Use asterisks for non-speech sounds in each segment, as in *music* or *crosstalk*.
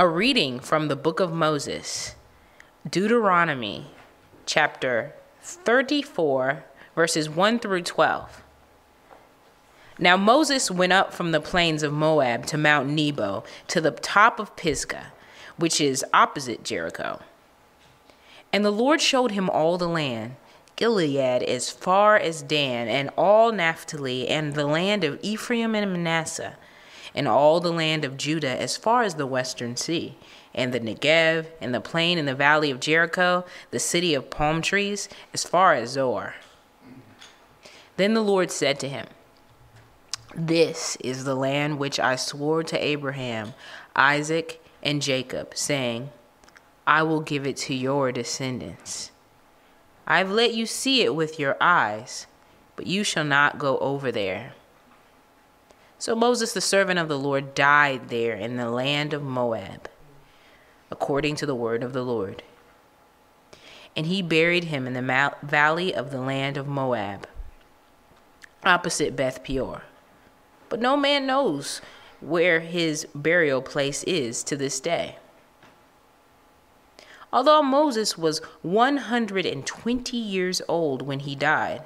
A reading from the book of Moses, Deuteronomy chapter 34, verses 1 through 12. Now Moses went up from the plains of Moab to Mount Nebo to the top of Pisgah, which is opposite Jericho. And the Lord showed him all the land, Gilead as far as Dan, and all Naphtali, and the land of Ephraim and Manasseh and all the land of Judah as far as the western sea, and the Negev, and the plain in the valley of Jericho, the city of palm trees, as far as Zoar. Then the Lord said to him, This is the land which I swore to Abraham, Isaac, and Jacob, saying, I will give it to your descendants. I have let you see it with your eyes, but you shall not go over there. So Moses, the servant of the Lord, died there in the land of Moab, according to the word of the Lord. And he buried him in the valley of the land of Moab, opposite Beth Peor. But no man knows where his burial place is to this day. Although Moses was 120 years old when he died,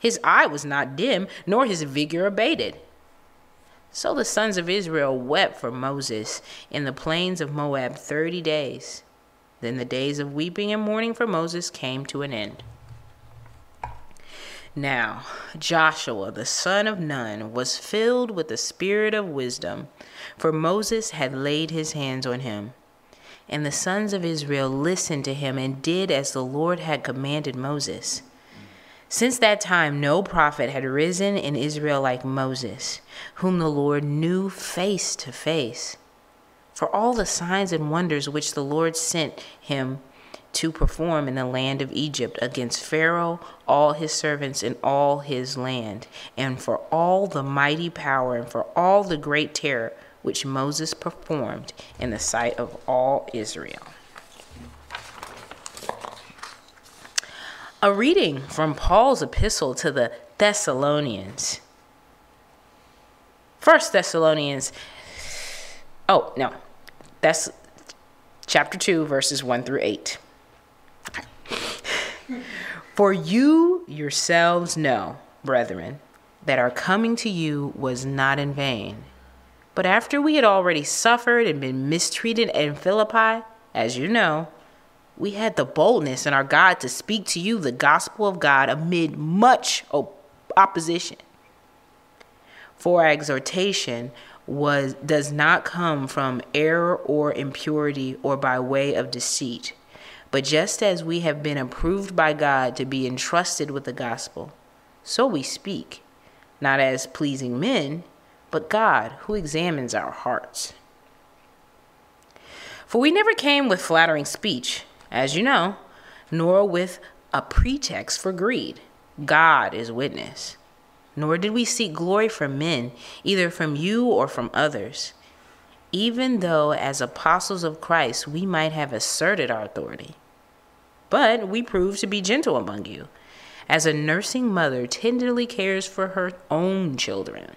his eye was not dim, nor his vigor abated. So the sons of Israel wept for Moses in the plains of Moab thirty days. Then the days of weeping and mourning for Moses came to an end. Now Joshua the son of Nun was filled with the spirit of wisdom, for Moses had laid his hands on him. And the sons of Israel listened to him and did as the Lord had commanded Moses. Since that time, no prophet had risen in Israel like Moses, whom the Lord knew face to face. For all the signs and wonders which the Lord sent him to perform in the land of Egypt against Pharaoh, all his servants, and all his land, and for all the mighty power and for all the great terror which Moses performed in the sight of all Israel. A reading from Paul's epistle to the Thessalonians. First Thessalonians. Oh, no. That's chapter 2, verses 1 through 8. For you yourselves know, brethren, that our coming to you was not in vain. But after we had already suffered and been mistreated in Philippi, as you know, we had the boldness in our God to speak to you the gospel of God amid much opposition. For our exhortation was does not come from error or impurity or by way of deceit, but just as we have been approved by God to be entrusted with the gospel, so we speak, not as pleasing men, but God who examines our hearts. For we never came with flattering speech as you know, nor with a pretext for greed. God is witness. Nor did we seek glory from men, either from you or from others, even though as apostles of Christ we might have asserted our authority. But we proved to be gentle among you, as a nursing mother tenderly cares for her own children.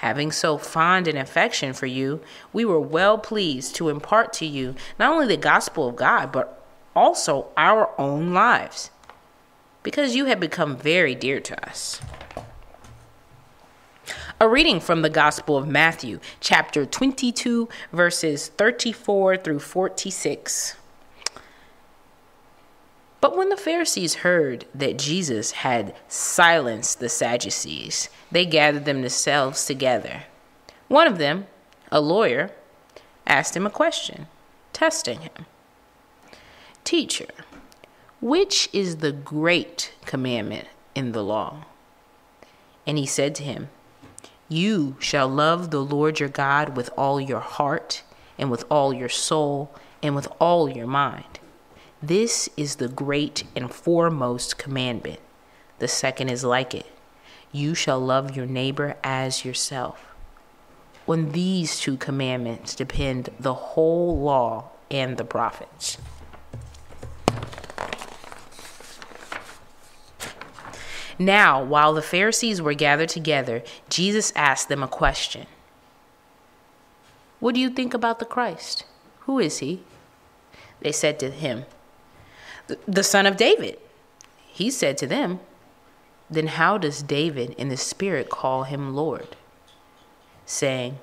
Having so fond an affection for you, we were well pleased to impart to you not only the gospel of God, but also our own lives, because you had become very dear to us. A reading from the Gospel of Matthew, chapter 22, verses 34 through 46. But when the Pharisees heard that Jesus had silenced the Sadducees, they gathered themselves together. One of them, a lawyer, asked him a question, testing him Teacher, which is the great commandment in the law? And he said to him, You shall love the Lord your God with all your heart, and with all your soul, and with all your mind this is the great and foremost commandment. The second is like it you shall love your neighbor as yourself. On these two commandments depend the whole law and the prophets. Now, while the Pharisees were gathered together, Jesus asked them a question What do you think about the Christ? Who is he? They said to him, The son of David. He said to them, Then how does David in the Spirit call him Lord? Saying,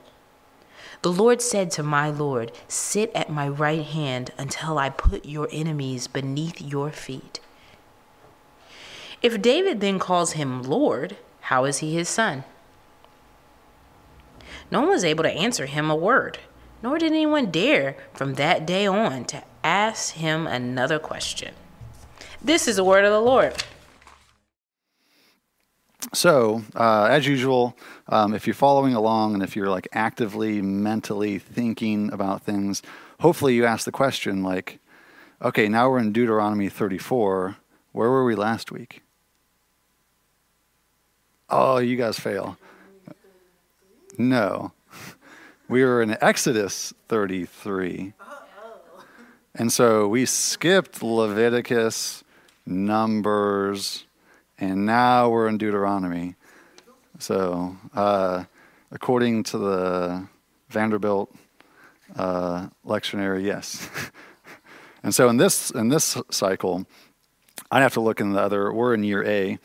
The Lord said to my Lord, Sit at my right hand until I put your enemies beneath your feet. If David then calls him Lord, how is he his son? No one was able to answer him a word, nor did anyone dare from that day on to ask him another question. This is the word of the Lord. So, uh, as usual, um, if you're following along and if you're like actively mentally thinking about things, hopefully you ask the question like, okay, now we're in Deuteronomy 34. Where were we last week? Oh, you guys fail. No. *laughs* We were in Exodus 33. And so we skipped Leviticus, Numbers, and now we're in Deuteronomy. So, uh, according to the Vanderbilt uh, lectionary, yes. *laughs* and so in this in this cycle, I'd have to look in the other. We're in year A,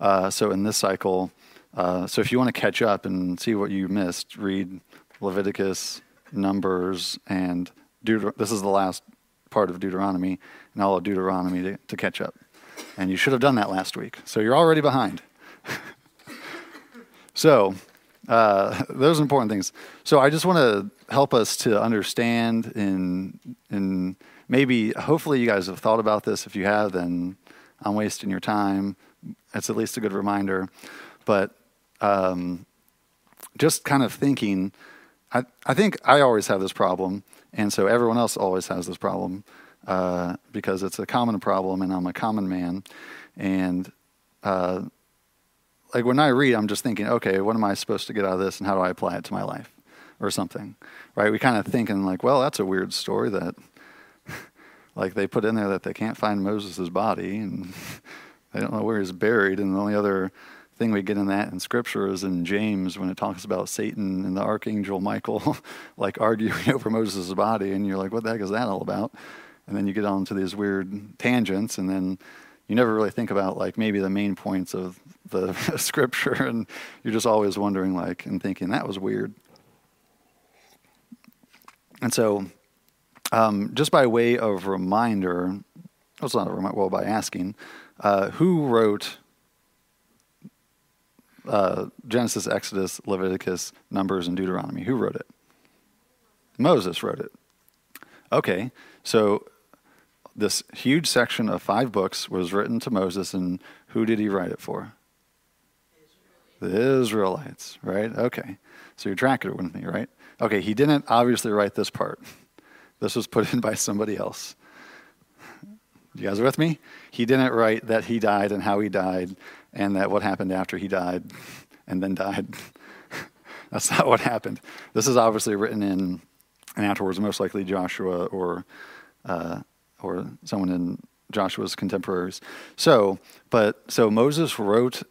uh, so in this cycle, uh, so if you want to catch up and see what you missed, read Leviticus, Numbers, and Deuter- this is the last part of Deuteronomy and all of Deuteronomy to, to catch up. And you should have done that last week. So you're already behind. *laughs* so uh, *laughs* those are important things. So I just want to help us to understand and and maybe hopefully you guys have thought about this. If you have, then I'm wasting your time. It's at least a good reminder. But um, just kind of thinking, I, I think I always have this problem, and so everyone else always has this problem uh, because it's a common problem, and I'm a common man. And uh, like when I read, I'm just thinking, okay, what am I supposed to get out of this, and how do I apply it to my life, or something, right? We kind of thinking like, well, that's a weird story that, *laughs* like they put in there that they can't find Moses' body, and *laughs* they don't know where he's buried, and the only other thing we get in that in scripture is in James when it talks about Satan and the archangel Michael *laughs* like arguing *laughs* over Moses' body and you're like what the heck is that all about? And then you get on to these weird tangents and then you never really think about like maybe the main points of the *laughs* scripture and you're just always wondering like and thinking that was weird. And so um, just by way of reminder it's not a reminder well by asking uh, who wrote uh, Genesis, Exodus, Leviticus, Numbers, and Deuteronomy. Who wrote it? Moses wrote it. Okay, so this huge section of five books was written to Moses, and who did he write it for? The Israelites, right? Okay, so you're tracking it with me, right? Okay, he didn't obviously write this part. This was put *laughs* in by somebody else. You guys with me? He didn't write that he died and how he died and that what happened after he died and then died. *laughs* That's not what happened. This is obviously written in, and afterwards, most likely Joshua or, uh, or someone in Joshua's contemporaries. So, but so Moses wrote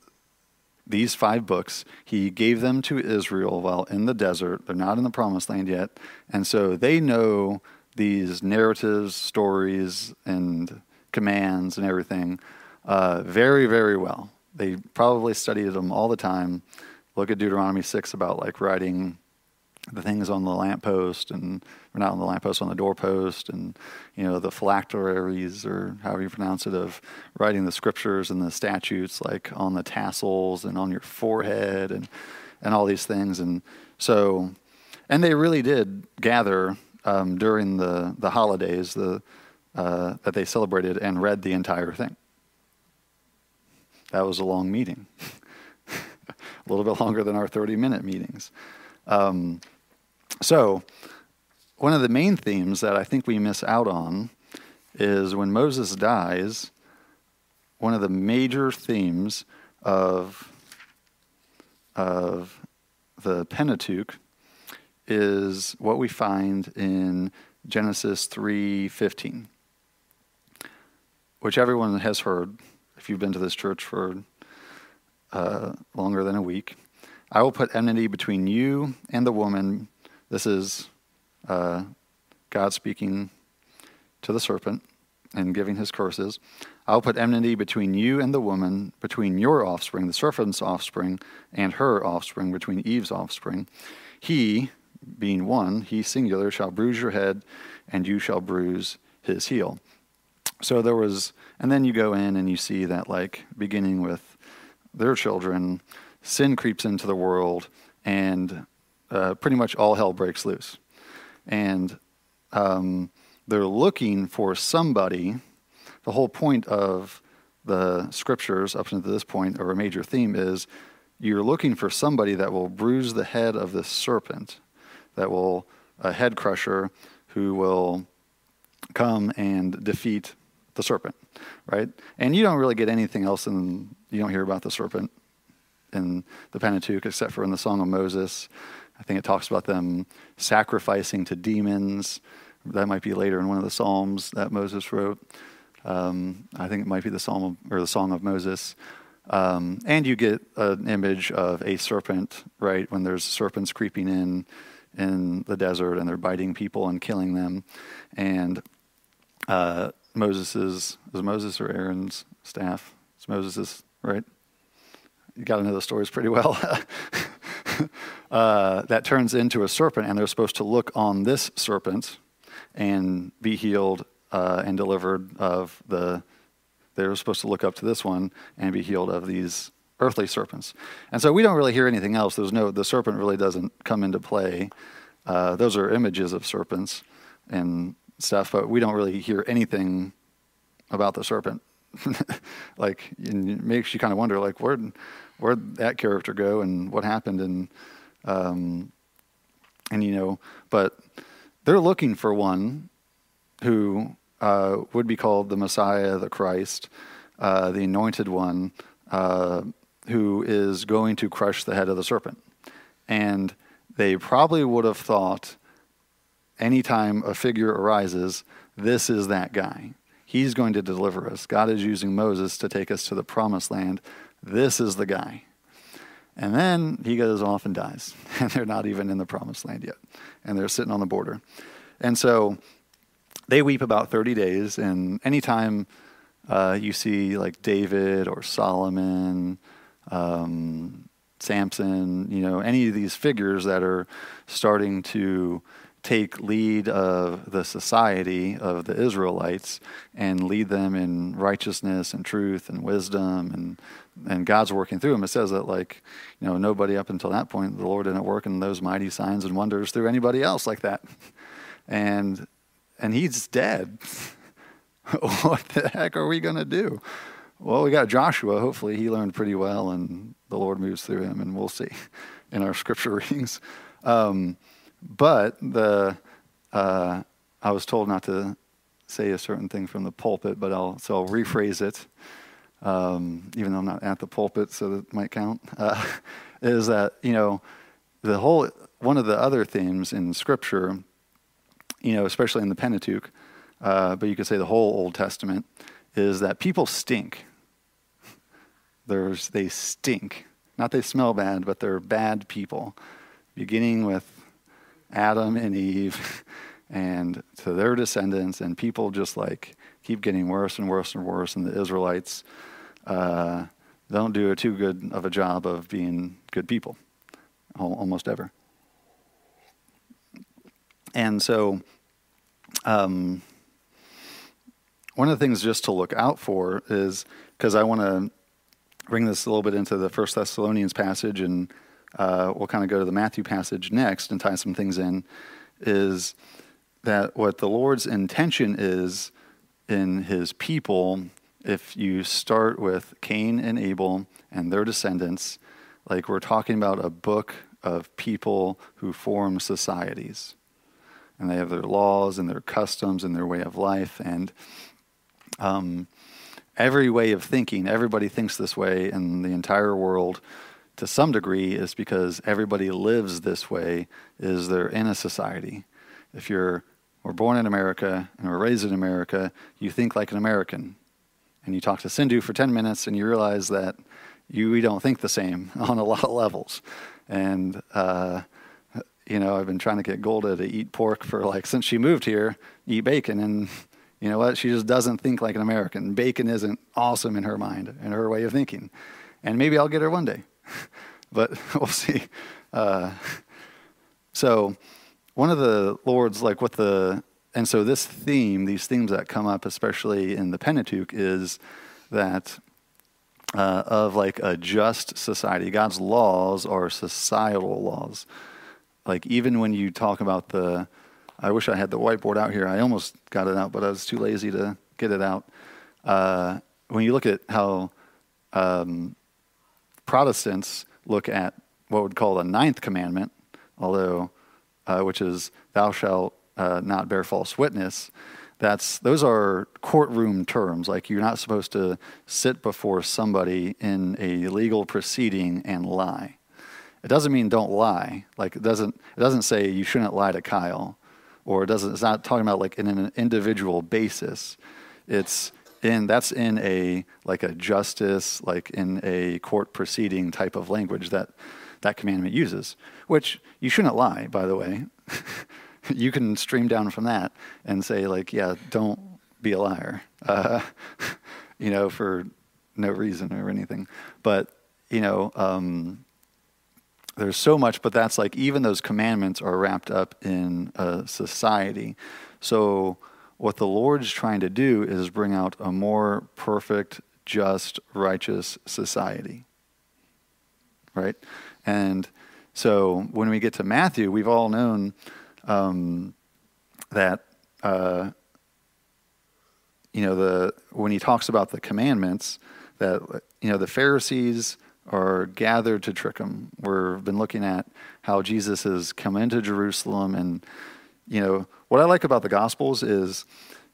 these five books. He gave them to Israel while in the desert. They're not in the promised land yet. And so they know these narratives, stories, and commands and everything uh, very, very well. They probably studied them all the time. Look at Deuteronomy 6 about like writing the things on the lamppost and or not on the lamppost on the doorpost and you know the phylacteries or however you pronounce it of writing the scriptures and the statutes like on the tassels and on your forehead and and all these things and so and they really did gather um, during the the holidays the uh, that they celebrated and read the entire thing that was a long meeting, *laughs* a little bit longer than our 30 minute meetings. Um, so, one of the main themes that I think we miss out on is when Moses dies, one of the major themes of, of the Pentateuch is what we find in Genesis 3:15, which everyone has heard if you've been to this church for uh, longer than a week. I will put enmity between you and the woman. This is uh, God speaking to the serpent and giving his curses. I'll put enmity between you and the woman, between your offspring, the serpent's offspring, and her offspring, between Eve's offspring. He, being one, he singular, shall bruise your head, and you shall bruise his heel. So there was, and then you go in and you see that, like, beginning with their children, sin creeps into the world, and uh, pretty much all hell breaks loose. And um, they're looking for somebody. The whole point of the scriptures up to this point, or a major theme, is you're looking for somebody that will bruise the head of the serpent, that will, a head crusher who will come and defeat the serpent, right? And you don't really get anything else, and you don't hear about the serpent in the Pentateuch except for in the Song of Moses. I think it talks about them sacrificing to demons. That might be later in one of the Psalms that Moses wrote. Um, I think it might be the Psalm of, or the Song of Moses. Um, and you get an image of a serpent, right? When there's serpents creeping in in the desert and they're biting people and killing them. And uh, Moses's is Moses or Aaron's staff? It's Moses's, right? You got to know the stories pretty well. *laughs* uh, that turns into a serpent, and they're supposed to look on this serpent and be healed uh, and delivered of the. They're supposed to look up to this one and be healed of these earthly serpents. And so we don't really hear anything else. There's no the serpent really doesn't come into play. Uh, those are images of serpents and stuff, but we don't really hear anything about the serpent. *laughs* like it makes you kind of wonder, like where where'd that character go and what happened and um, and you know, but they're looking for one who uh, would be called the Messiah, the Christ, uh, the Anointed One, uh, who is going to crush the head of the serpent. And they probably would have thought, anytime a figure arises, this is that guy. He's going to deliver us. God is using Moses to take us to the promised land. This is the guy. And then he goes off and dies. *laughs* And they're not even in the promised land yet. And they're sitting on the border. And so they weep about 30 days. And anytime uh, you see like David or Solomon, um, Samson, you know, any of these figures that are starting to take lead of the society of the Israelites and lead them in righteousness and truth and wisdom and and God's working through them. It says that like, you know, nobody up until that point, the Lord didn't work in those mighty signs and wonders through anybody else like that. *laughs* And and he's dead. *laughs* what the heck are we gonna do? Well, we got Joshua. Hopefully he learned pretty well and the Lord moves through him and we'll see *laughs* in our scripture readings. Um, but the uh, I was told not to say a certain thing from the pulpit, but I'll so I'll rephrase it, um, even though I'm not at the pulpit, so that might count. Uh, *laughs* is that you know the whole one of the other themes in Scripture, you know, especially in the Pentateuch, uh, but you could say the whole Old Testament, is that people stink. There's they stink. Not they smell bad, but they're bad people. Beginning with Adam and Eve *laughs* and to their descendants, and people just like keep getting worse and worse and worse, and the Israelites uh, don't do a too good of a job of being good people, almost ever. And so, um, one of the things just to look out for is because I want to bring this a little bit into the First Thessalonians passage and uh, we'll kind of go to the Matthew passage next and tie some things in, is that what the Lord's intention is in his people, if you start with Cain and Abel and their descendants, like we're talking about a book of people who form societies. And they have their laws and their customs and their way of life. And um, every way of thinking, everybody thinks this way in the entire world to some degree is because everybody lives this way is they're in a society if you're we're born in america and we're raised in america you think like an american and you talk to sindhu for 10 minutes and you realize that you we don't think the same *laughs* on a lot of levels and uh, you know, I've been trying to get Golda to eat pork for like since she moved here, eat bacon. And you know what? She just doesn't think like an American. Bacon isn't awesome in her mind and her way of thinking. And maybe I'll get her one day, *laughs* but *laughs* we'll see. Uh, so, one of the Lord's, like what the, and so this theme, these themes that come up, especially in the Pentateuch, is that uh, of like a just society. God's laws are societal laws. Like even when you talk about the, I wish I had the whiteboard out here. I almost got it out, but I was too lazy to get it out. Uh, when you look at how um, Protestants look at what would call the ninth commandment, although uh, which is thou shalt uh, not bear false witness. That's those are courtroom terms. Like you're not supposed to sit before somebody in a legal proceeding and lie. It doesn't mean don't lie. Like it doesn't it doesn't say you shouldn't lie to Kyle, or it doesn't. It's not talking about like in an individual basis. It's in that's in a like a justice, like in a court proceeding type of language that that commandment uses. Which you shouldn't lie, by the way. *laughs* you can stream down from that and say like, yeah, don't be a liar. Uh, *laughs* you know, for no reason or anything. But you know. Um, there's so much, but that's like even those commandments are wrapped up in a society. So, what the Lord's trying to do is bring out a more perfect, just, righteous society. Right? And so, when we get to Matthew, we've all known um, that. Uh, you know the when he talks about the commandments that you know the Pharisees are gathered to trick him. We've been looking at how Jesus has come into Jerusalem. And, you know, what I like about the Gospels is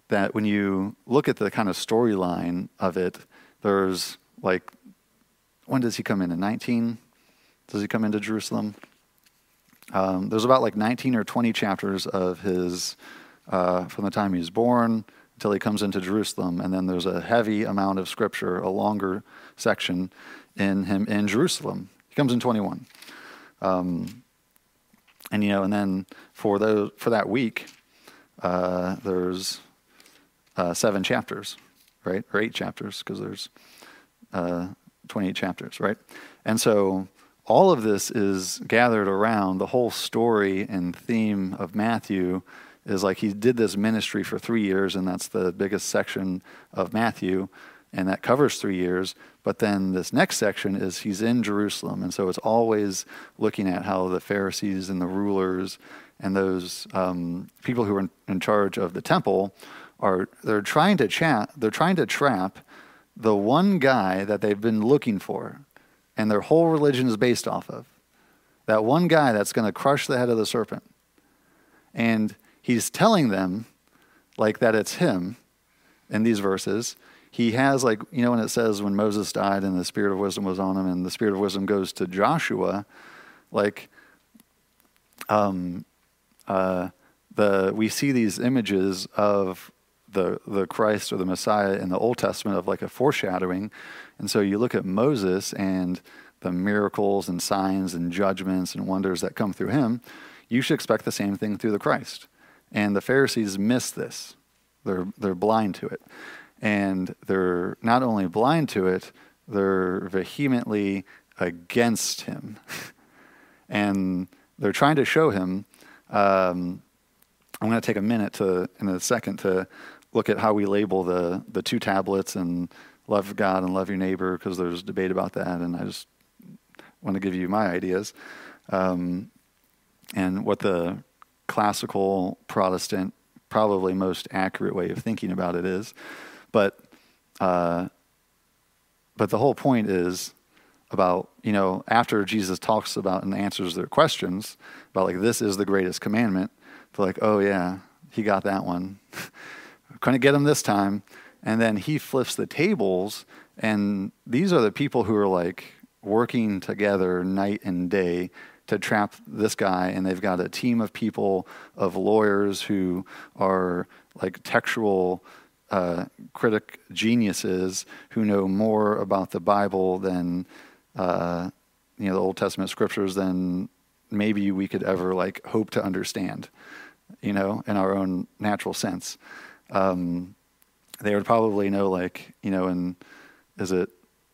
that when you look at the kind of storyline of it, there's like, when does he come in? In 19? Does he come into Jerusalem? Um, there's about like 19 or 20 chapters of his, uh, from the time he was born until he comes into Jerusalem. And then there's a heavy amount of scripture, a longer section in him in Jerusalem. He comes in 21. Um, and you know, and then for those for that week, uh, there's uh, seven chapters, right, or eight chapters because there's uh, 28 chapters, right? And so all of this is gathered around the whole story and theme of Matthew is like he did this ministry for three years, and that's the biggest section of Matthew and that covers three years. But then this next section is he's in Jerusalem, and so it's always looking at how the Pharisees and the rulers and those um, people who are in, in, charge of the temple are they're trying to chat, they're trying to trap the one guy that they've been looking for, and their whole religion is based off of. That one guy that's going to crush the head of the serpent, and he's telling them like that it's him in these verses he has like you know when it says when Moses died and the spirit of wisdom was on him and the spirit of wisdom goes to Joshua, like um, uh, the we see these images of the the Christ or the Messiah in the Old Testament of like a foreshadowing, and so you look at Moses and the miracles and signs and judgments and wonders that come through him, you should expect the same thing through the Christ. And the Pharisees miss this; they're they're blind to it and they're not only blind to it, they're vehemently against him. *laughs* and they're trying to show him. Um, I'm going to take a minute to, in a second, to look at how we label the, the two tablets and love God and love your neighbor, because there's debate about that, and I just want to give you my ideas. Um, and what the classical Protestant, probably most accurate way of thinking about it is. But uh, but the whole point is about you know after Jesus talks about and answers their questions about like this is the greatest commandment. They're like, oh yeah, he got that one. *laughs* Couldn't get him this time. And then he flips the tables, and these are the people who are like working together night and day to trap this guy and they've got a team of people of lawyers who are like textual uh, critic geniuses who know more about the Bible than uh, you know the Old Testament scriptures than maybe we could ever like hope to understand, you know, in our own natural sense. Um, they would probably know like, you know, in is it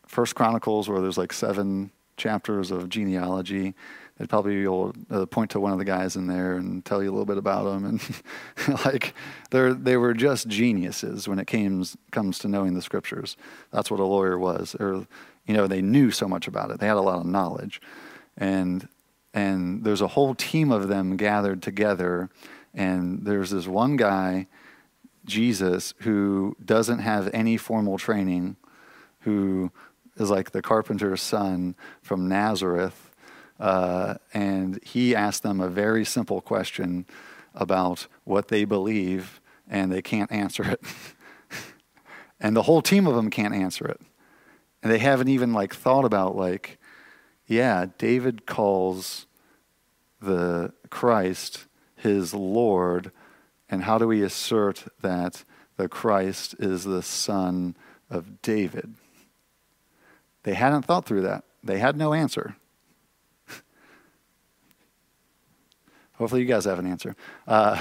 First Chronicles where there's like seven chapters of genealogy. They'd probably to uh, point to one of the guys in there and tell you a little bit about them. And *laughs* like, they they were just geniuses when it came, comes to knowing the scriptures. That's what a lawyer was. Or, you know, they knew so much about it. They had a lot of knowledge. And, and there's a whole team of them gathered together. And there's this one guy, Jesus, who doesn't have any formal training, who is like the carpenter's son from Nazareth. Uh, and he asked them a very simple question about what they believe, and they can't answer it. *laughs* and the whole team of them can't answer it. And they haven't even like thought about like, yeah, David calls the Christ his Lord, and how do we assert that the Christ is the son of David? They hadn't thought through that. They had no answer. Hopefully, you guys have an answer. Uh,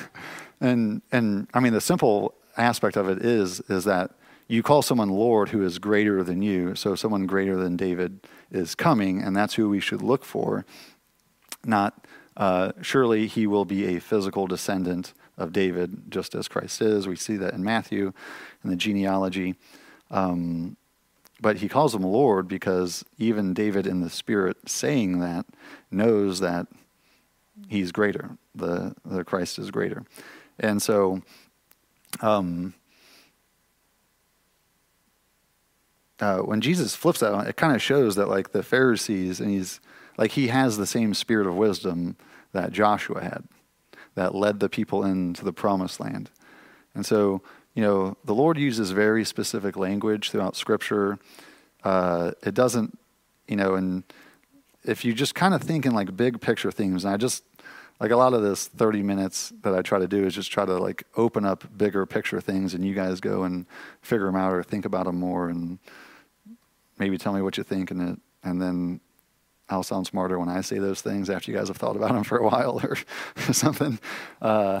*laughs* and and I mean, the simple aspect of it is is that you call someone Lord who is greater than you. So someone greater than David is coming, and that's who we should look for. Not uh, surely he will be a physical descendant of David, just as Christ is. We see that in Matthew, in the genealogy. Um, but he calls him Lord because even David in the spirit saying that knows that he's greater. The, the Christ is greater. And so, um, uh, when Jesus flips that on, it kind of shows that like the Pharisees, and he's like he has the same spirit of wisdom that Joshua had, that led the people into the promised land. And so you know, the Lord uses very specific language throughout Scripture. Uh, it doesn't, you know, and if you just kind of think in like big picture things, and I just like a lot of this 30 minutes that I try to do is just try to like open up bigger picture things, and you guys go and figure them out or think about them more, and maybe tell me what you think, and it, and then I'll sound smarter when I say those things after you guys have thought about them for a while *laughs* or something. Uh,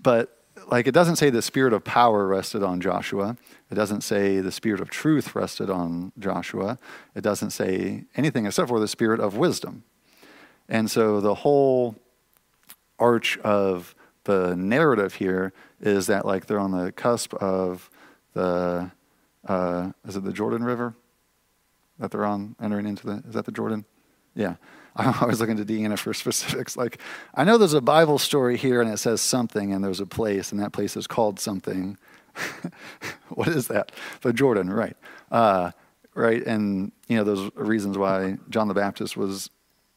but like it doesn't say the spirit of power rested on Joshua. It doesn't say the spirit of truth rested on Joshua. It doesn't say anything except for the spirit of wisdom. And so the whole arch of the narrative here is that like they're on the cusp of the uh, is it the Jordan River that they're on entering into the is that the Jordan? Yeah. *laughs* I'm always looking to Deanna for *laughs* specifics. Like, I know there's a Bible story here and it says something, and there's a place, and that place is called something. *laughs* what is that? The Jordan, right? Uh, right, and you know those reasons why John the Baptist was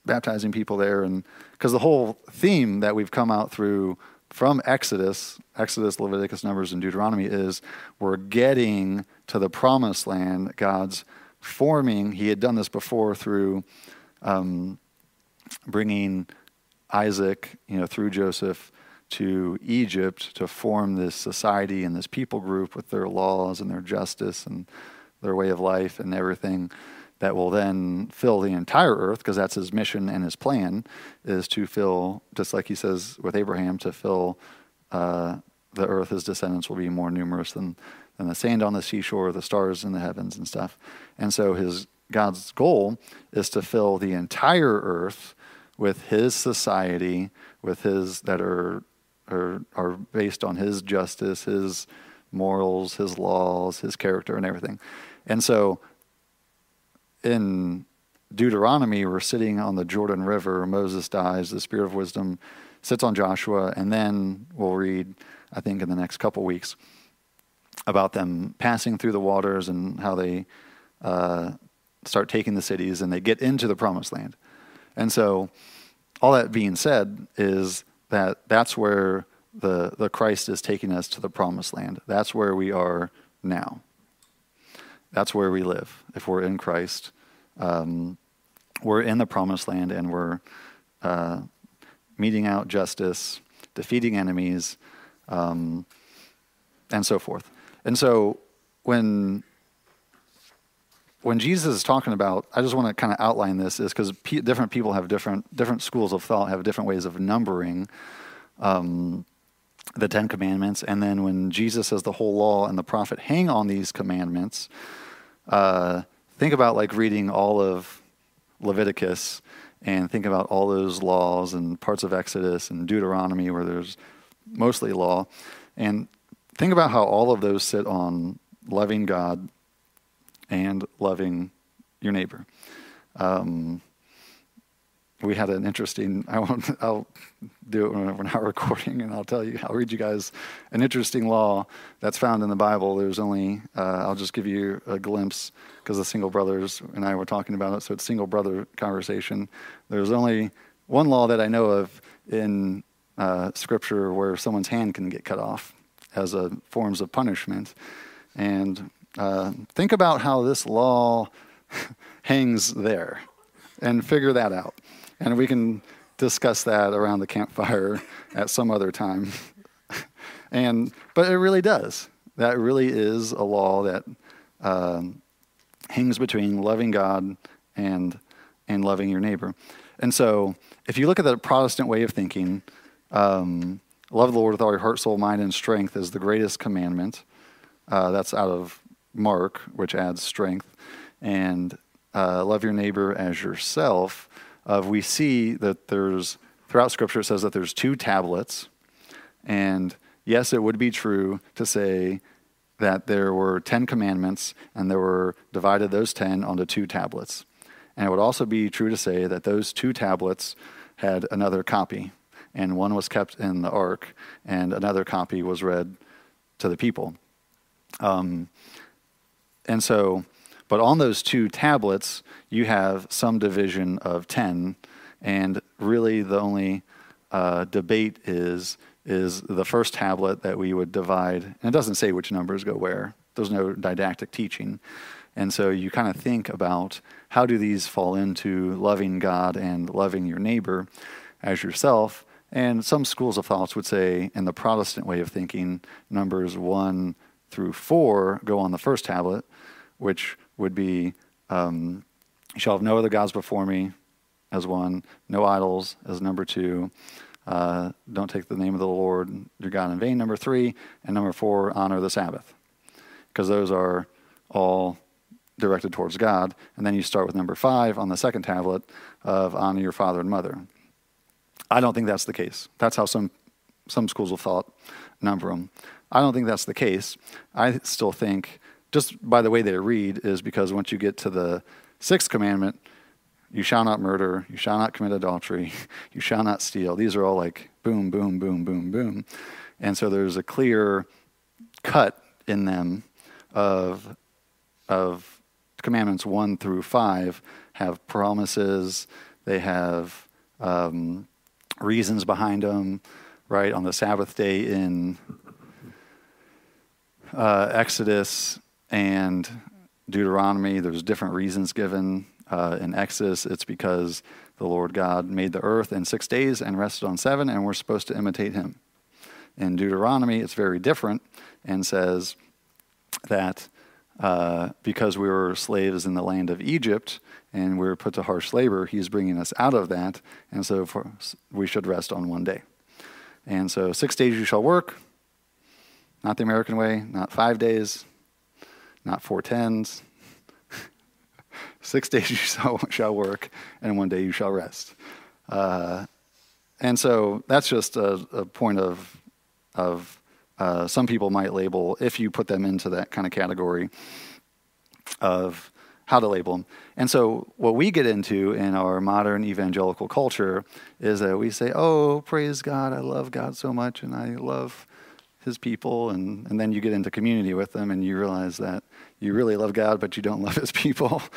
baptizing people there, and because the whole theme that we've come out through from Exodus, Exodus, Leviticus, Numbers, and Deuteronomy is we're getting to the promised land. God's forming. He had done this before through um, bringing Isaac, you know, through Joseph to Egypt to form this society and this people group with their laws and their justice and their way of life and everything that will then fill the entire earth because that's his mission and his plan is to fill just like he says with abraham to fill uh, the earth his descendants will be more numerous than, than the sand on the seashore the stars in the heavens and stuff and so his god's goal is to fill the entire earth with his society, with his that are are are based on his justice, his morals, his laws, his character, and everything. And so, in Deuteronomy, we're sitting on the Jordan River. Moses dies. The Spirit of wisdom sits on Joshua, and then we'll read, I think, in the next couple weeks about them passing through the waters and how they uh, start taking the cities and they get into the promised land. And so, all that being said, is that that's where the, the Christ is taking us to the promised land. That's where we are now. That's where we live. If we're in Christ, um, we're in the promised land and we're uh, meting out justice, defeating enemies, um, and so forth. And so when when Jesus is talking about, I just want to kind of outline this, is because different people have different different schools of thought, have different ways of numbering um, the Ten Commandments, and then when Jesus says the whole law and the prophet hang on these commandments, uh, think about like reading all of Leviticus and think about all those laws and parts of Exodus and Deuteronomy where there's mostly law, and think about how all of those sit on loving God and loving your neighbor. Um, we had an interesting. I won't. I'll do it when we're not *laughs* recording, and I'll tell you. I'll read you guys an interesting law that's found in the Bible. There's only. Uh, I'll just give you a glimpse because the single brothers and I were talking about it. So it's single brother conversation. There's only one law that I know of in uh, Scripture where someone's hand can get cut off as a forms of punishment, and uh, think about how this law *laughs* hangs there, and figure that out and we can discuss that around the campfire *laughs* at some other time. *laughs* and but it really does. That really is a law that um, hangs between loving God and and loving your neighbor. And so, if you look at the Protestant way of thinking, um, love the Lord with all your heart, soul, mind, and strength is the greatest commandment. Uh, that's out of Mark, which adds strength, and uh, love your neighbor as yourself of we see that there's throughout Scripture it says that there's two tablets, and yes, it would be true to say that there were ten commandments, and there were divided those ten onto two tablets, and it would also be true to say that those two tablets had another copy, and one was kept in the ark, and another copy was read to the people. Um, and so but on those two tablets, you have some division of 10, and really the only uh, debate is is the first tablet that we would divide. And it doesn't say which numbers go where. There's no didactic teaching. And so you kind of think about how do these fall into loving God and loving your neighbor as yourself. And some schools of thoughts would say, in the Protestant way of thinking, numbers one through four go on the first tablet, which would be um, you shall have no other gods before me as one, no idols as number two. Uh, don't take the name of the Lord your God in vain, number three. And number four, honor the Sabbath. Because those are all directed towards God. And then you start with number five on the second tablet of honor your father and mother. I don't think that's the case. That's how some, some schools of thought number them. I don't think that's the case. I still think just by the way they read, is because once you get to the sixth commandment, you shall not murder, you shall not commit adultery, *laughs* you shall not steal. These are all like boom, boom, boom, boom, boom. And so there's a clear cut in them of, of commandments one through five have promises, they have um, reasons behind them, right? On the Sabbath day in uh, Exodus, and Deuteronomy, there's different reasons given. Uh, in Exodus, it's because the Lord God made the earth in six days and rested on seven, and we're supposed to imitate him. In Deuteronomy, it's very different and says that uh, because we were slaves in the land of Egypt and we were put to harsh labor, he's bringing us out of that, and so for, we should rest on one day. And so, six days you shall work, not the American way, not five days, not four tens. Six days you *laughs* shall, shall work, and one day you shall rest. Uh, and so that's just a, a point of, of uh, some people might label, if you put them into that kind of category, of how to label them. And so, what we get into in our modern evangelical culture is that we say, Oh, praise God, I love God so much, and I love his people. And, and then you get into community with them, and you realize that you really love God, but you don't love his people. *laughs*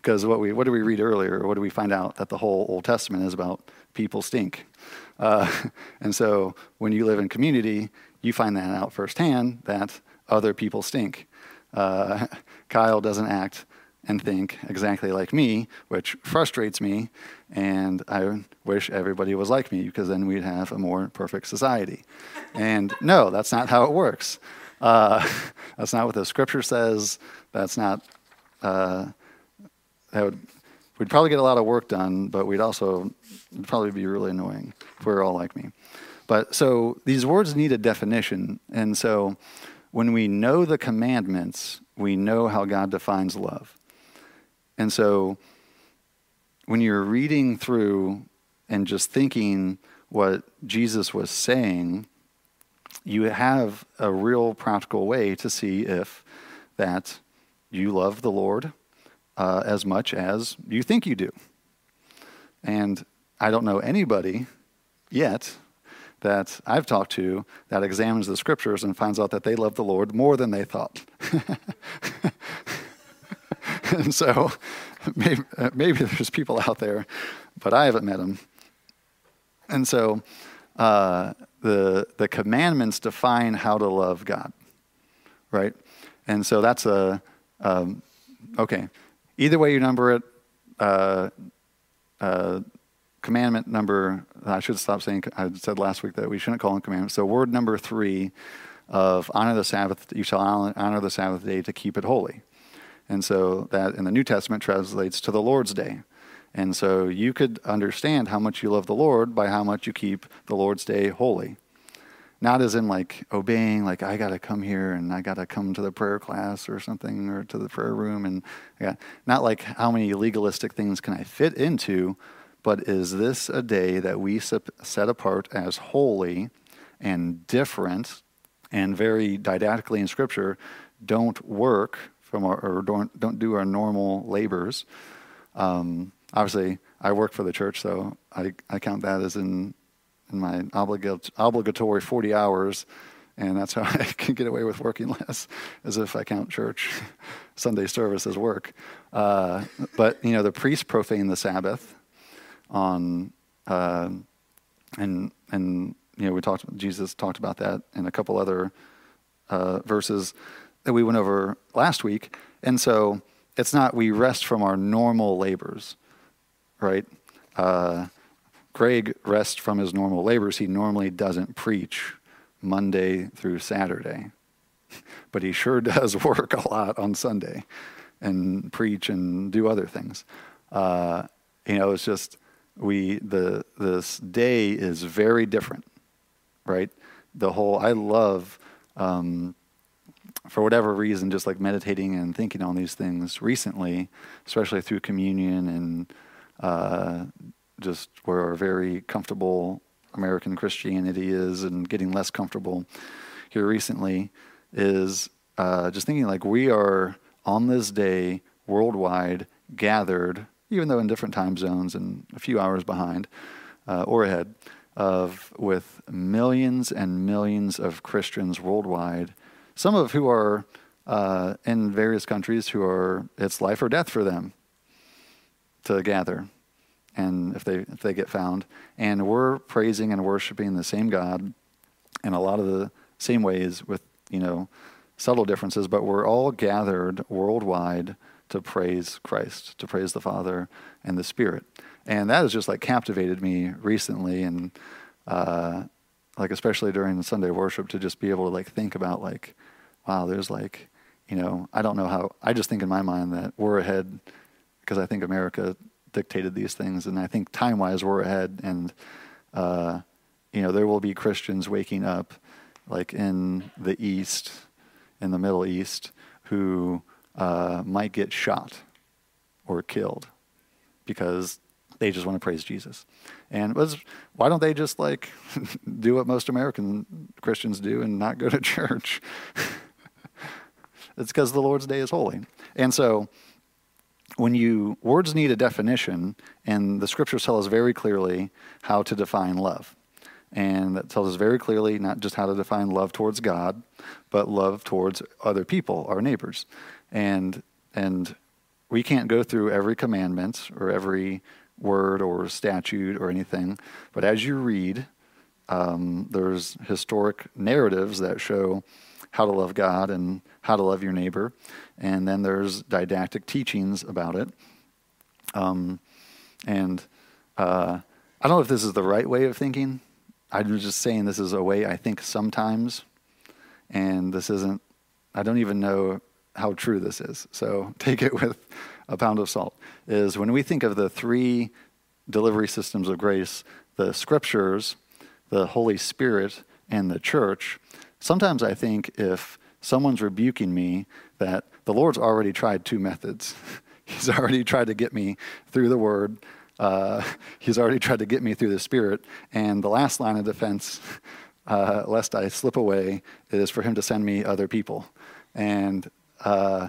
Because what, we, what did we read earlier? What did we find out? That the whole Old Testament is about people stink. Uh, *laughs* and so when you live in community, you find that out firsthand that other people stink. Uh, *laughs* Kyle doesn't act and think exactly like me, which frustrates me. And I wish everybody was like me because then we'd have a more perfect society. And no, that's not how it works. Uh, *laughs* that's not what the scripture says. That's not uh, that would we'd probably get a lot of work done, but we'd also probably be really annoying if we were all like me. But so these words need a definition, and so when we know the commandments, we know how God defines love. And so when you're reading through and just thinking what Jesus was saying, you have a real practical way to see if that you love the Lord uh, as much as you think you do. And I don't know anybody yet that I've talked to that examines the scriptures and finds out that they love the Lord more than they thought. *laughs* and so maybe, maybe, there's people out there, but I haven't met them. And so uh, the, the commandments define how to love God, right? And so that's a, um, okay, either way you number it, uh, uh, commandment number, I should stop saying, I said last week that we shouldn't call them commandments. So, word number three of honor the Sabbath, you shall honor the Sabbath day to keep it holy. And so, that in the New Testament translates to the Lord's day. And so, you could understand how much you love the Lord by how much you keep the Lord's day holy. Not as in like obeying, like I got to come here and I got to come to the prayer class or something or to the prayer room. And yeah, not like how many legalistic things can I fit into, but is this a day that we set apart as holy and different and very didactically in Scripture don't work from our, or don't, don't do our normal labors? Um, obviously, I work for the church, so I, I count that as in in my obligatory 40 hours, and that's how *laughs* I can get away with working less, as if I count church *laughs* Sunday service as work. Uh, but you know, the priests profane the Sabbath on, uh, and and you know, we talked. Jesus talked about that in a couple other uh, verses that we went over last week, and so it's not we rest from our normal labors, right? Uh, Greg rests from his normal labors. He normally doesn't preach Monday through Saturday, *laughs* but he sure does *laughs* work a lot on Sunday and preach and do other things. Uh, you know, it's just we the this day is very different, right? The whole I love. Um, for whatever reason, just like meditating and thinking on these things recently, especially through communion and uh, just where our very comfortable American Christianity is and getting less comfortable here recently is uh, just thinking like we are on this day worldwide gathered, even though in different time zones and a few hours behind uh, or ahead, of with millions and millions of Christians worldwide, some of who are uh, in various countries who are it's life or death for them to gather and if they if they get found. And we're praising and worshiping the same god in a lot of the same ways with you know subtle differences but we're all gathered worldwide to praise christ to praise the father and the spirit. And that has just like captivated me recently and uh, like especially during sunday worship to just be able to like think about like wow there's like you know i don't know how i just think in my mind that we're ahead because i think america dictated these things. And I think time wise, we're ahead. And, uh, you know, there will be Christians waking up, like in the East, in the Middle East, who uh, might get shot or killed because they just want to praise Jesus. And was, why don't they just like *laughs* do what most American Christians do and not go to *laughs* church? it's because the Lord's day is holy. And so, when you words need a definition, and the scriptures tell us very clearly how to define love. And that tells us very clearly not just how to define love towards God, but love towards other people, our neighbors. And and we can't go through every commandment or every word or statute or anything, but as you read, um, there's historic narratives that show how to love God and how to love your neighbor. And then there's didactic teachings about it. Um, and uh, I don't know if this is the right way of thinking. I'm just saying this is a way I think sometimes. And this isn't, I don't even know how true this is. So *laughs* take it with a pound of salt is when we think of the three delivery systems of grace the scriptures, the Holy Spirit, and the church. Sometimes I think if someone's rebuking me, that the Lord's already tried two methods. *laughs* he's already tried to get me through the Word, uh, *laughs* he's already tried to get me through the Spirit, and the last line of defense, *laughs* uh, lest I slip away, is for him to send me other people. And uh,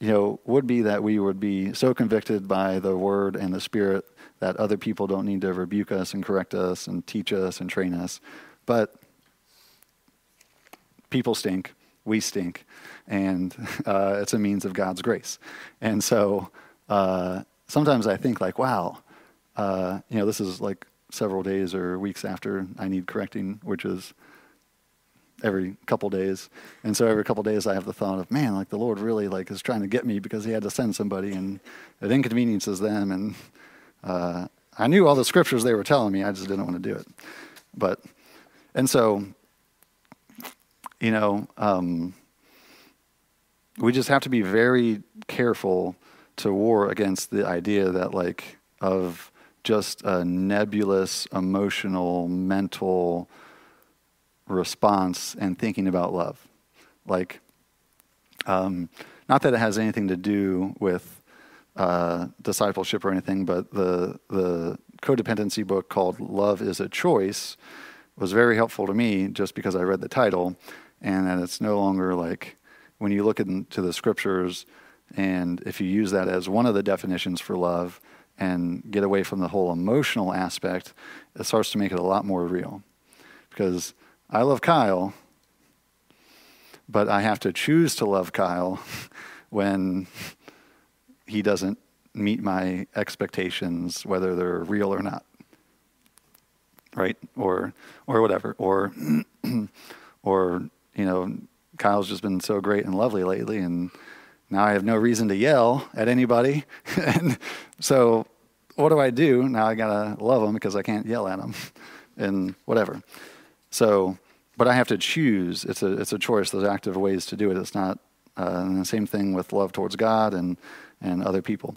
you know, would be that we would be so convicted by the word and the spirit that other people don't need to rebuke us and correct us and teach us and train us. But people stink, we stink, and *laughs* uh, it's a means of God's grace. And so uh, sometimes I think, like, wow, uh, you know, this is like several days or weeks after I need correcting, which is every couple days. And so every couple days I have the thought of, man, like the Lord really like is trying to get me because he had to send somebody and it inconveniences them. And uh, I knew all the scriptures they were telling me. I just didn't want to do it. But, and so, you know, um, we just have to be very careful to war against the idea that like of just a nebulous, emotional, mental, response and thinking about love. Like, um, not that it has anything to do with uh, discipleship or anything, but the the codependency book called "Love Is a Choice" was very helpful to me, just because I read the title, and that it's no longer like when you look into the scriptures, and if you use that as one of the definitions for love, and get away from the whole emotional aspect, it starts to make it a lot more real, because I love Kyle, but I have to choose to love Kyle *laughs* when he doesn't meet my expectations, whether they're real or not. Right? Or or whatever. Or *clears throat* or, you know, Kyle's just been so great and lovely lately and now I have no reason to yell at anybody. *laughs* and so what do I do? Now I gotta love them because I can't yell at them, *laughs* and whatever. So, but I have to choose. It's a it's a choice. There's active ways to do it. It's not uh, and the same thing with love towards God and and other people.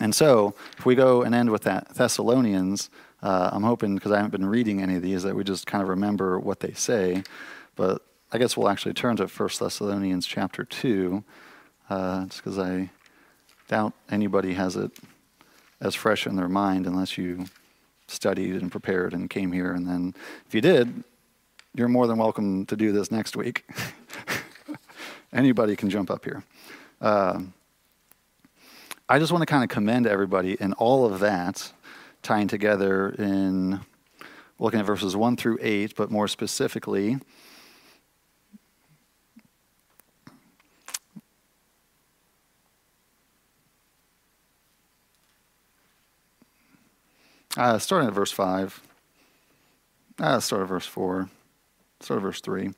And so, if we go and end with that Thessalonians, uh, I'm hoping because I haven't been reading any of these that we just kind of remember what they say. But I guess we'll actually turn to 1 Thessalonians chapter two, uh, just because I doubt anybody has it as fresh in their mind unless you studied and prepared and came here. And then if you did, you're more than welcome to do this next week. *laughs* Anybody can jump up here. Uh, I just want to kind of commend everybody in all of that, tying together in looking at verses 1 through 8, but more specifically, Uh, starting at verse 5. Uh, start at verse 4. Start at verse 3.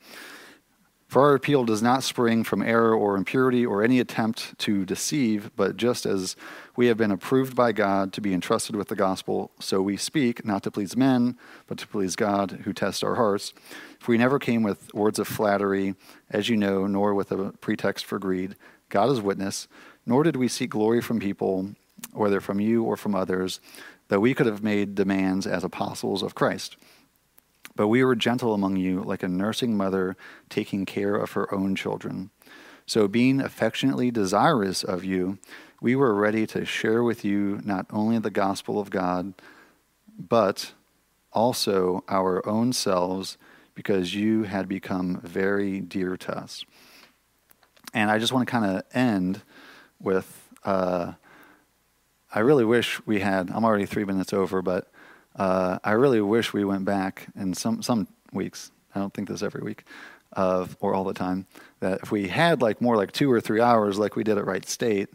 For our appeal does not spring from error or impurity or any attempt to deceive, but just as we have been approved by God to be entrusted with the gospel, so we speak, not to please men, but to please God who tests our hearts. For we never came with words of flattery, as you know, nor with a pretext for greed. God is witness, nor did we seek glory from people, whether from you or from others that we could have made demands as apostles of Christ. But we were gentle among you, like a nursing mother taking care of her own children. So, being affectionately desirous of you, we were ready to share with you not only the gospel of God, but also our own selves, because you had become very dear to us. And I just want to kind of end with uh, I really wish we had. I'm already three minutes over, but uh, I really wish we went back in some some weeks. I don't think this every week, of or all the time. That if we had like more like two or three hours, like we did at Wright State,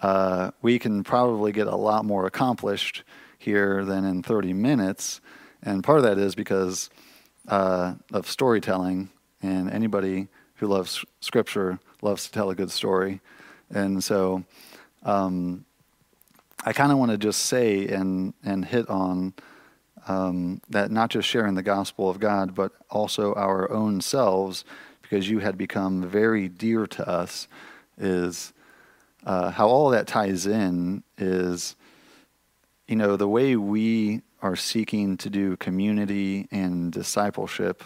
uh, we can probably get a lot more accomplished here than in 30 minutes. And part of that is because uh, of storytelling, and anybody who loves scripture loves to tell a good story. And so, um, I kind of want to just say and and hit on um, that not just sharing the gospel of God, but also our own selves, because you had become very dear to us, is uh, how all that ties in is, you know, the way we are seeking to do community and discipleship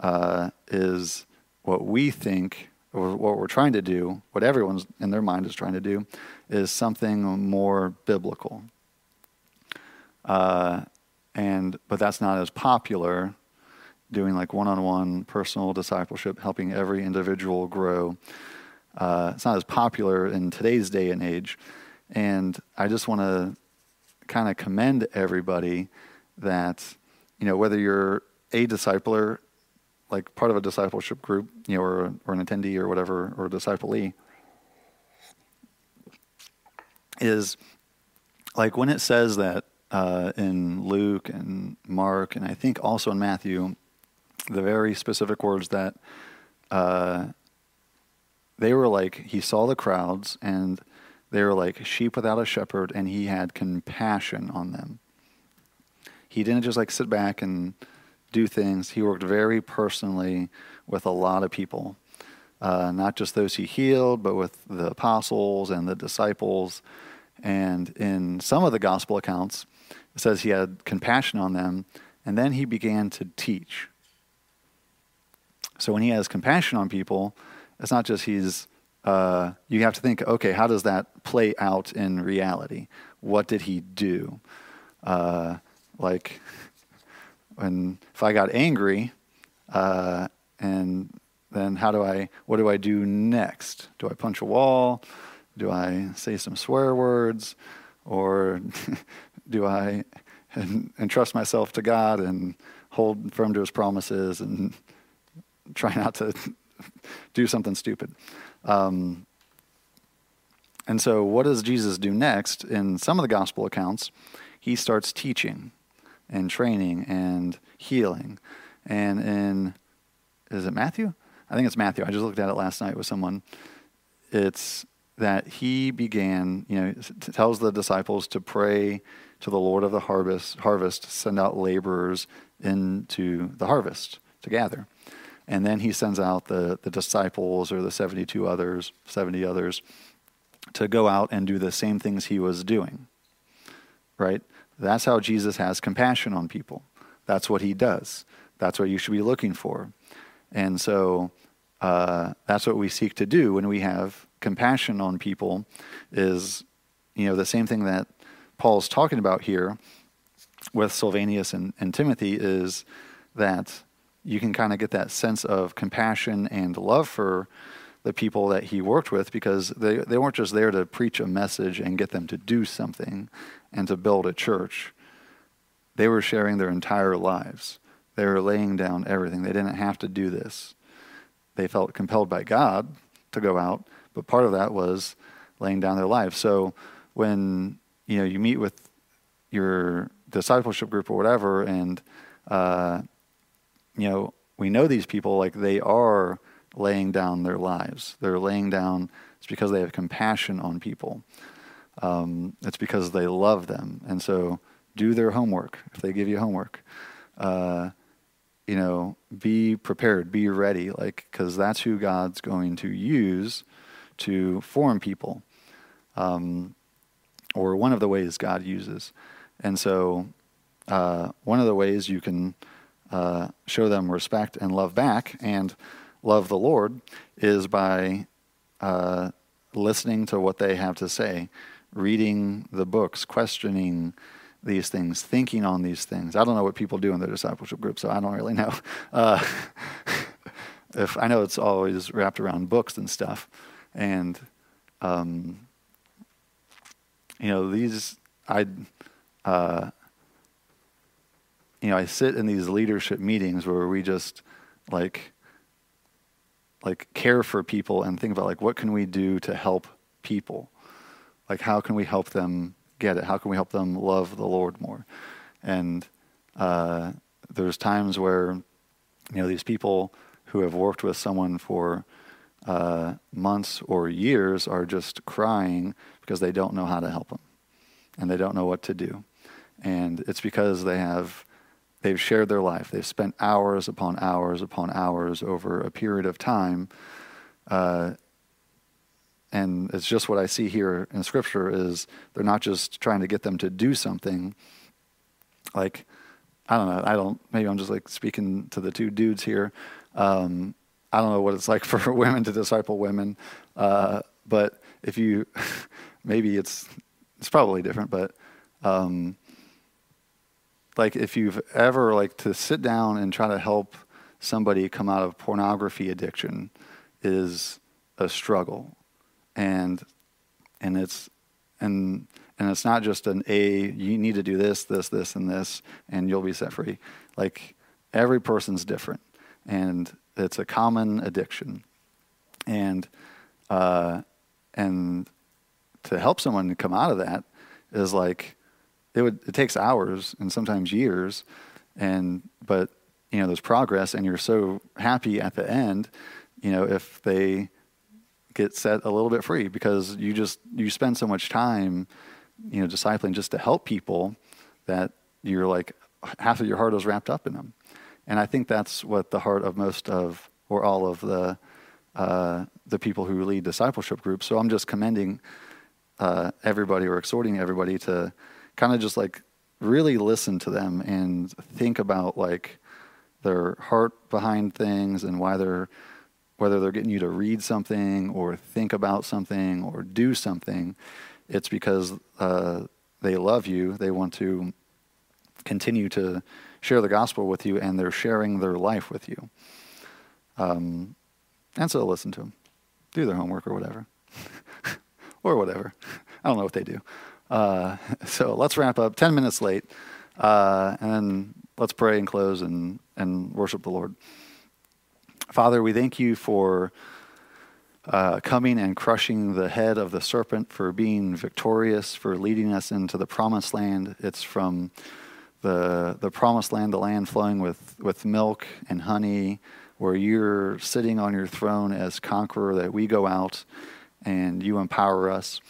uh, is what we think what we're trying to do, what everyone's in their mind is trying to do, is something more biblical. Uh, and but that's not as popular. Doing like one-on-one personal discipleship, helping every individual grow. Uh, it's not as popular in today's day and age, and I just want to kind of commend everybody that you know whether you're a discipler like part of a discipleship group, you know, or, or an attendee or whatever, or a disciplee, is like when it says that uh, in Luke and Mark, and I think also in Matthew, the very specific words that uh, they were like, he saw the crowds and they were like sheep without a shepherd, and he had compassion on them. He didn't just like sit back and do things. He worked very personally with a lot of people, uh, not just those he healed, but with the apostles and the disciples. And in some of the gospel accounts, it says he had compassion on them, and then he began to teach. So when he has compassion on people, it's not just he's, uh, you have to think, okay, how does that play out in reality? What did he do? Uh, like, and if I got angry, uh, and then how do I, what do I do next? Do I punch a wall? Do I say some swear words? Or *laughs* do I *laughs* entrust myself to God and hold firm to his promises and *laughs* try not to do something stupid? Um, and so, what does Jesus do next? In some of the gospel accounts, he starts teaching and training and healing. And in, is it Matthew? I think it's Matthew. I just looked at it last night with someone. It's that he began, you know, tells the disciples to pray to the Lord of the harvest, harvest, send out laborers into the harvest to gather. And then he sends out the, the disciples or the 72 others, 70 others, to go out and do the same things he was doing. Right? That's how Jesus has compassion on people. That's what he does. That's what you should be looking for. And so uh, that's what we seek to do when we have compassion on people is, you know, the same thing that Paul's talking about here with Silvanus and, and Timothy is that you can kind of get that sense of compassion and love for the people that he worked with because they, they weren't just there to preach a message and get them to do something and to build a church. They were sharing their entire lives. They were laying down everything. They didn't have to do this. They felt compelled by God to go out, but part of that was laying down their lives. So when you know you meet with your discipleship group or whatever, and uh, you know we know these people like they are laying down their lives. They're laying down. It's because they have compassion on people um, it's because they love them. And so do their homework if they give you homework. Uh, you know, be prepared, be ready, like, because that's who God's going to use to form people, um, or one of the ways God uses. And so, uh, one of the ways you can uh, show them respect and love back and love the Lord is by uh, listening to what they have to say reading the books, questioning these things, thinking on these things. I don't know what people do in their discipleship group, so I don't really know. *laughs* Uh, *laughs* if I know it's always wrapped around books and stuff, and um, you know these I. Uh, you know, I sit in these leadership meetings where we just like like care for people and think about like what can we do to help people like how can we help them get it? How can we help them love the Lord more? And uh, there's times where you know these people who have worked with someone for uh, months or years are just crying because they don't know how to help them and they don't know what to do. And it's because they have they've shared their life. They've spent hours upon hours upon hours over a period of time uh, and it's just what I see here in Scripture is they're not just trying to get them to do something. Like, I don't know. I don't. Maybe I'm just like speaking to the two dudes here. Um, I don't know what it's like *laughs* for women to disciple women, uh, but if you, *laughs* maybe it's it's probably different. But um, like if you've ever like to sit down and try to help somebody come out of pornography addiction is a struggle. And and it's and and it's not just an a you need to do this this this and this and you'll be set free. Like every person's different and it's a common addiction. And uh, and to help someone come out of that is like it would it takes hours and sometimes years and but you know there's progress and you're so happy at the end you know if they get set a little bit free because you just you spend so much time you know discipling just to help people that you're like half of your heart is wrapped up in them. And i think that's what the heart of most of or all of the uh, the people who lead discipleship groups. So i'm just commending uh, everybody or exhorting everybody to kind of just like really listen to them and think about like their heart behind things and why they're whether they're getting you to read something or think about something or do something, it's because uh, they love you. They want to continue to share the gospel with you, and they're sharing their life with you. Um, and so listen to them, do their homework or whatever, *laughs* or whatever. I don't know what they do. Uh, *laughs* so let's wrap up. Ten minutes late, uh, and let's pray and close and and worship the Lord. Father, we thank you for uh, coming and crushing the head of the serpent, for being victorious, for leading us into the promised land. It's from the, the promised land, the land flowing with, with milk and honey, where you're sitting on your throne as conqueror, that we go out and you empower us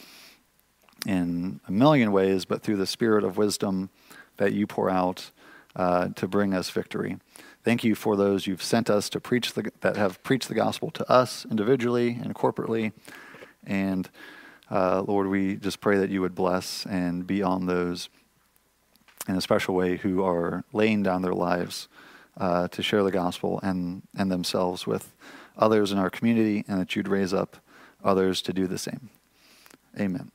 in a million ways, but through the spirit of wisdom that you pour out uh, to bring us victory. Thank you for those you've sent us to preach the, that have preached the gospel to us individually and corporately. And uh, Lord, we just pray that you would bless and be on those in a special way who are laying down their lives uh, to share the gospel and, and themselves with others in our community, and that you'd raise up others to do the same. Amen.